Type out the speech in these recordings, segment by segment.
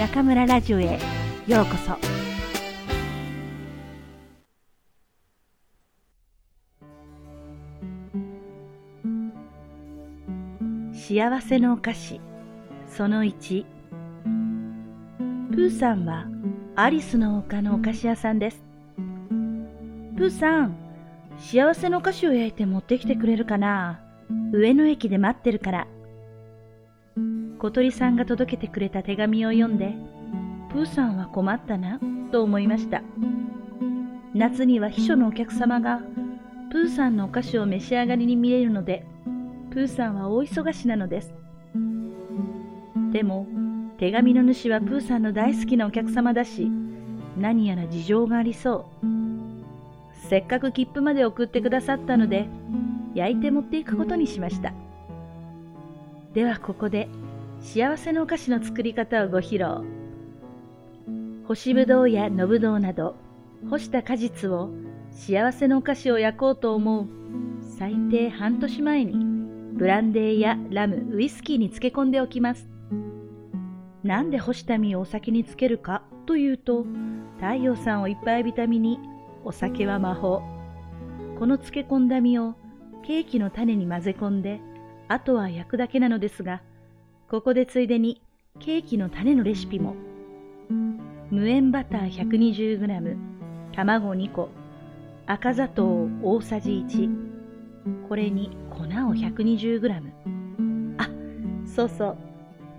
中村ラジオへようこそ。幸せのお菓子その1プーさんはアリスの丘のお菓子屋さんです。プーさん幸せのお菓子を焼いて持ってきてくれるかな？上野駅で待ってるから。小鳥さんが届けてくれた手紙を読んで、プーさんは困ったな、と思いました。夏には秘書のお客様が、プーさんのお菓子を召し上がりに見れるので、プーさんは大忙しなのです。でも、手紙の主はプーさんの大好きなお客様だし、何やら事情がありそう。せっかく切符まで送ってくださったので、焼いて持っていくことにしました。ではここで幸せのお菓子の作り方をご披露。干しぶどうやのぶどうなど、干した果実を幸せのお菓子を焼こうと思う最低半年前にブランデーやラム、ウイスキーに漬け込んでおきます。なんで干した実をお酒につけるかというと、太陽さんをいっぱい浴びた実にお酒は魔法。この漬け込んだ実をケーキの種に混ぜ込んで、あとは焼くだけなのですが、ここでついでにケーキの種のレシピも。無塩バター 120g、卵2個、赤砂糖大さじ1、これに粉を 120g。あ、そうそ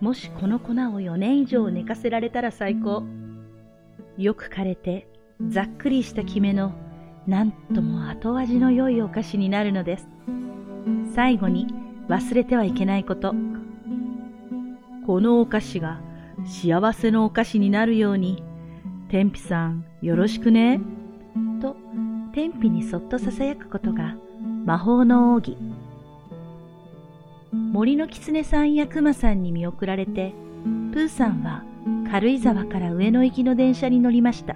う。もしこの粉を4年以上寝かせられたら最高。よく枯れて、ざっくりしたきめの、なんとも後味の良いお菓子になるのです。最後に忘れてはいけないこと。このお菓子が幸せのお菓子になるように、天日さんよろしくね。と、天日にそっと囁くことが魔法の奥義。森の狐さんや熊さんに見送られて、プーさんは軽井沢から上野行きの電車に乗りました。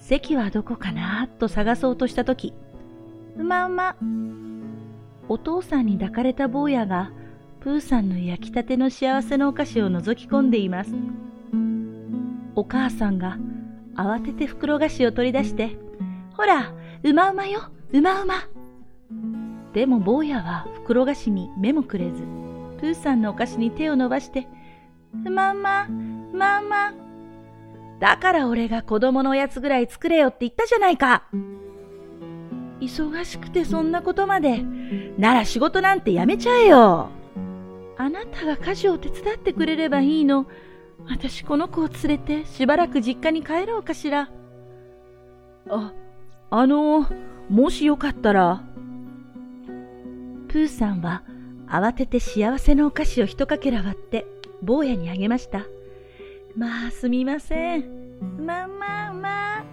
席はどこかなと探そうとしたとき、うまうま。お父さんに抱かれた坊やがプーさんの焼きたての幸せのお菓子を覗き込んでいます。お母さんが慌てて袋菓子を取り出して、ほら、うまうまよ、うまうま。でも坊やは袋菓子に目もくれず、プーさんのお菓子に手を伸ばして、うまうま、うまうま。だから俺が子供のおやつぐらい作れよって言ったじゃないか。忙しくてそんなことまで。なら仕事なんてやめちゃえよ。あなたが家事を手伝ってくれればいいの。私この子を連れてしばらく実家に帰ろうかしら。あ、あの、もしよかったら。プーさんは慌てて幸せのお菓子を一かけら割って坊やにあげました。まあすみません。まあまあまあ。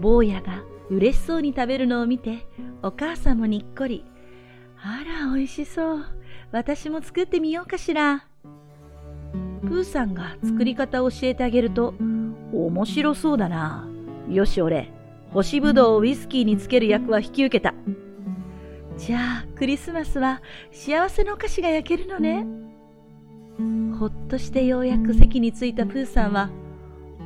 坊やが嬉しそうに食べるのを見てお母さんもにっこり。あら、美味しそう。私も作ってみようかしら。プーさんが作り方を教えてあげると、面白そうだな。よし俺、干しぶどうをウイスキーにつける役は引き受けた。じゃあ、クリスマスは幸せのお菓子が焼けるのね。ほっとしてようやく席に着いたプーさんは、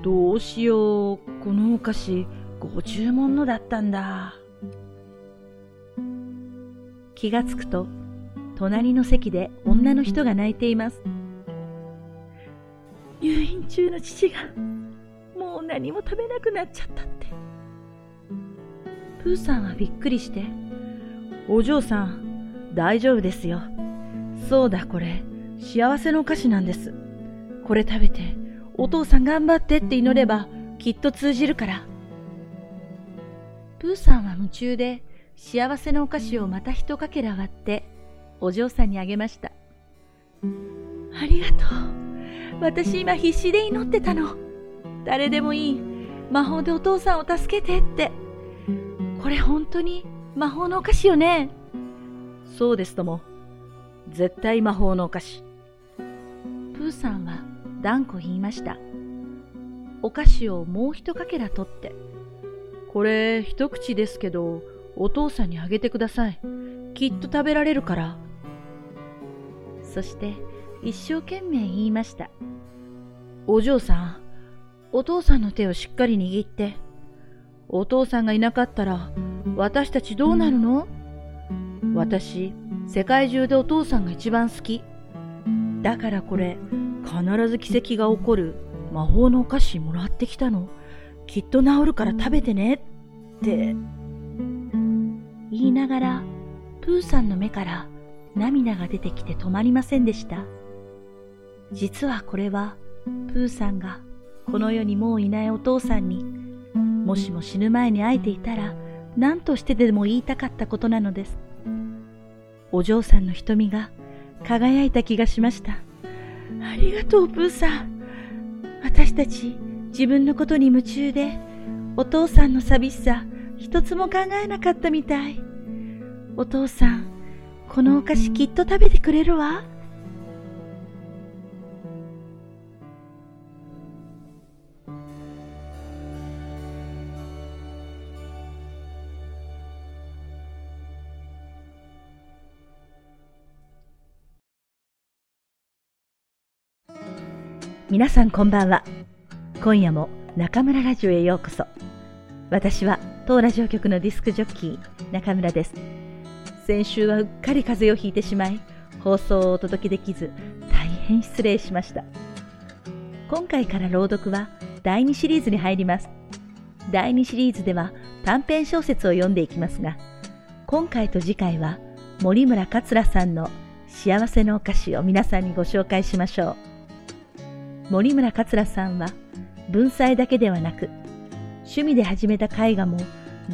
どうしよう、このお菓子、ご注文のだったんだ。気がつくと、隣の席で女の人が泣いています。入院中の父がもう何も食べなくなっちゃったって。プーさんはびっくりして、お嬢さん、大丈夫ですよ。そうだこれ、幸せのお菓子なんです。これ食べて、お父さん頑張ってって祈れば、きっと通じるから。プーさんは夢中で、幸せのお菓子をまた一かけら割って、お嬢さんにあげました。ありがとう。私今必死で祈ってたの。誰でもいい。魔法でお父さんを助けてって。これ本当に魔法のお菓子よね。そうですとも。絶対魔法のお菓子。プーさんは断固言いました。お菓子をもう一かけら取って。これ一口ですけど、お父さんにあげてください。きっと食べられるから。そして一生懸命言いました。お嬢さん、お父さんの手をしっかり握って。お父さんがいなかったら、私たちどうなるの？私、世界中でお父さんが一番好き。だからこれ、必ず奇跡が起こる魔法のお菓子もらってきたの。きっと治るから食べてね。って。言いながら、プーさんの目から涙が出てきて止まりませんでした。実はこれは、プーさんがこの世にもういないお父さんに、もしも死ぬ前に会えていたら、何としてでも言いたかったことなのです。お嬢さんの瞳が輝いた気がしました。ありがとう、プーさん。私たち自分のことに夢中で、お父さんの寂しさ一つも考えなかったみたい。お父さん、このお菓子きっと食べてくれるわ。皆さんこんばんは。今夜も中村ラジオへようこそ。私は当ラジオ局のディスクジョッキー中村です。先週はうっかり風邪をひいてしまい、放送をお届けできず大変失礼しました。今回から朗読は第2シリーズに入ります。第2シリーズでは短編小説を読んでいきますが、今回と次回は森村桂さんの幸せのお菓子を皆さんにご紹介しましょう。森村桂さんは文才だけではなく趣味で始めた絵画も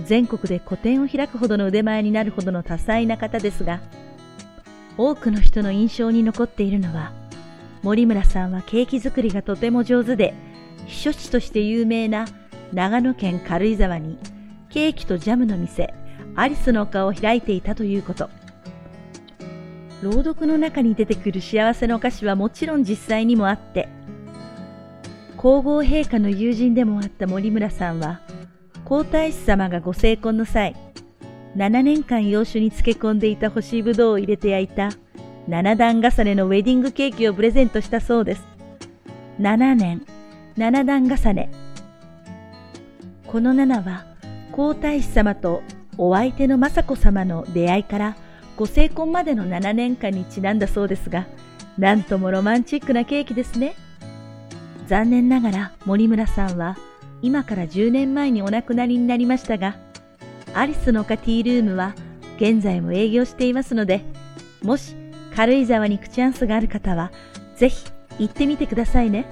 全国で個展を開くほどの腕前になるほどの多彩な方ですが多くの人の印象に残っているのは森村さんはケーキ作りがとても上手で避暑地として有名な長野県軽井沢にケーキとジャムの店アリスの丘を開いていたということ。朗読の中に出てくる幸せのお菓子はもちろん実際にもあって皇后陛下の友人でもあった森村さんは、皇太子様がご成婚の際、7年間洋酒に漬け込んでいた干しぶどうを入れて焼いた七段重ねのウェディングケーキをプレゼントしたそうです。7年、七段重ね。この7は、皇太子様とお相手の雅子様の出会いからご成婚までの7年間にちなんだそうですが、なんともロマンチックなケーキですね。残念ながら森村さんは今から10年前にお亡くなりになりましたが、アリスのカティールームは現在も営業していますので、もし軽井沢に行くチャンスがある方は、ぜひ行ってみてくださいね。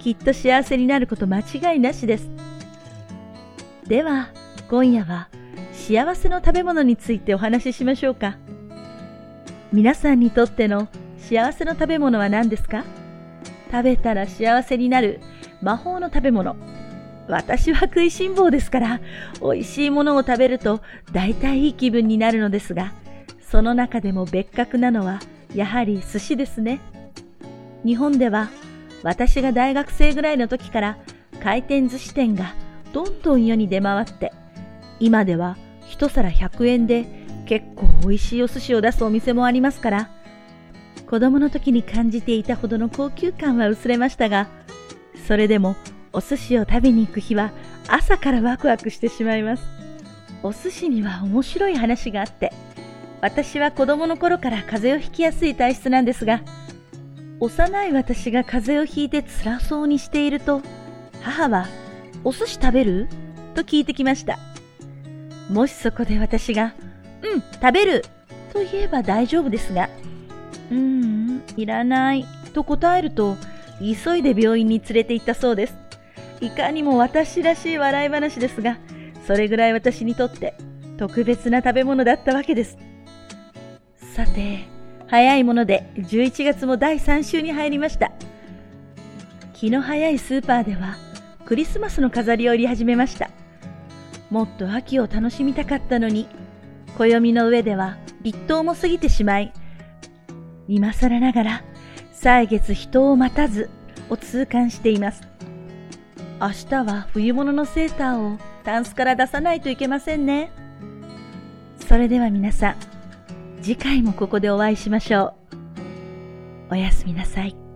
きっと幸せになること間違いなしです。では、今夜は幸せの食べ物についてお話ししましょうか。皆さんにとっての幸せの食べ物は何ですか？食べたら幸せになる魔法の食べ物。私は食いしん坊ですから、美味しいものを食べると大体いい気分になるのですが、その中でも別格なのは、やはり寿司ですね。日本では、私が大学生ぐらいの時から回転寿司店がどんどん世に出回って、今では一皿100円で結構美味しいお寿司を出すお店もありますから、子供の時に感じていたほどの高級感は薄れましたが、それでもお寿司を食べに行く日は朝からワクワクしてしまいます。お寿司には面白い話があって、私は子供の頃から風邪をひきやすい体質なんですが、幼い私が風邪をひいて辛そうにしていると、母は、お寿司食べる？と聞いてきました。もしそこで私が、うん、食べると言えば大丈夫ですが、うーん、いらない、と答えると、急いで病院に連れて行ったそうです。いかにも私らしい笑い話ですが、それぐらい私にとって特別な食べ物だったわけです。さて、早いもので11月も第3週に入りました。気の早いスーパーではクリスマスの飾りを売り始めました。もっと秋を楽しみたかったのに、暦の上では立冬も過ぎてしまい、今更ながら歳月人を待たずを痛感しています。明日は冬物のセーターをタンスから出さないといけませんね。それでは皆さん、次回もここでお会いしましょう。おやすみなさい。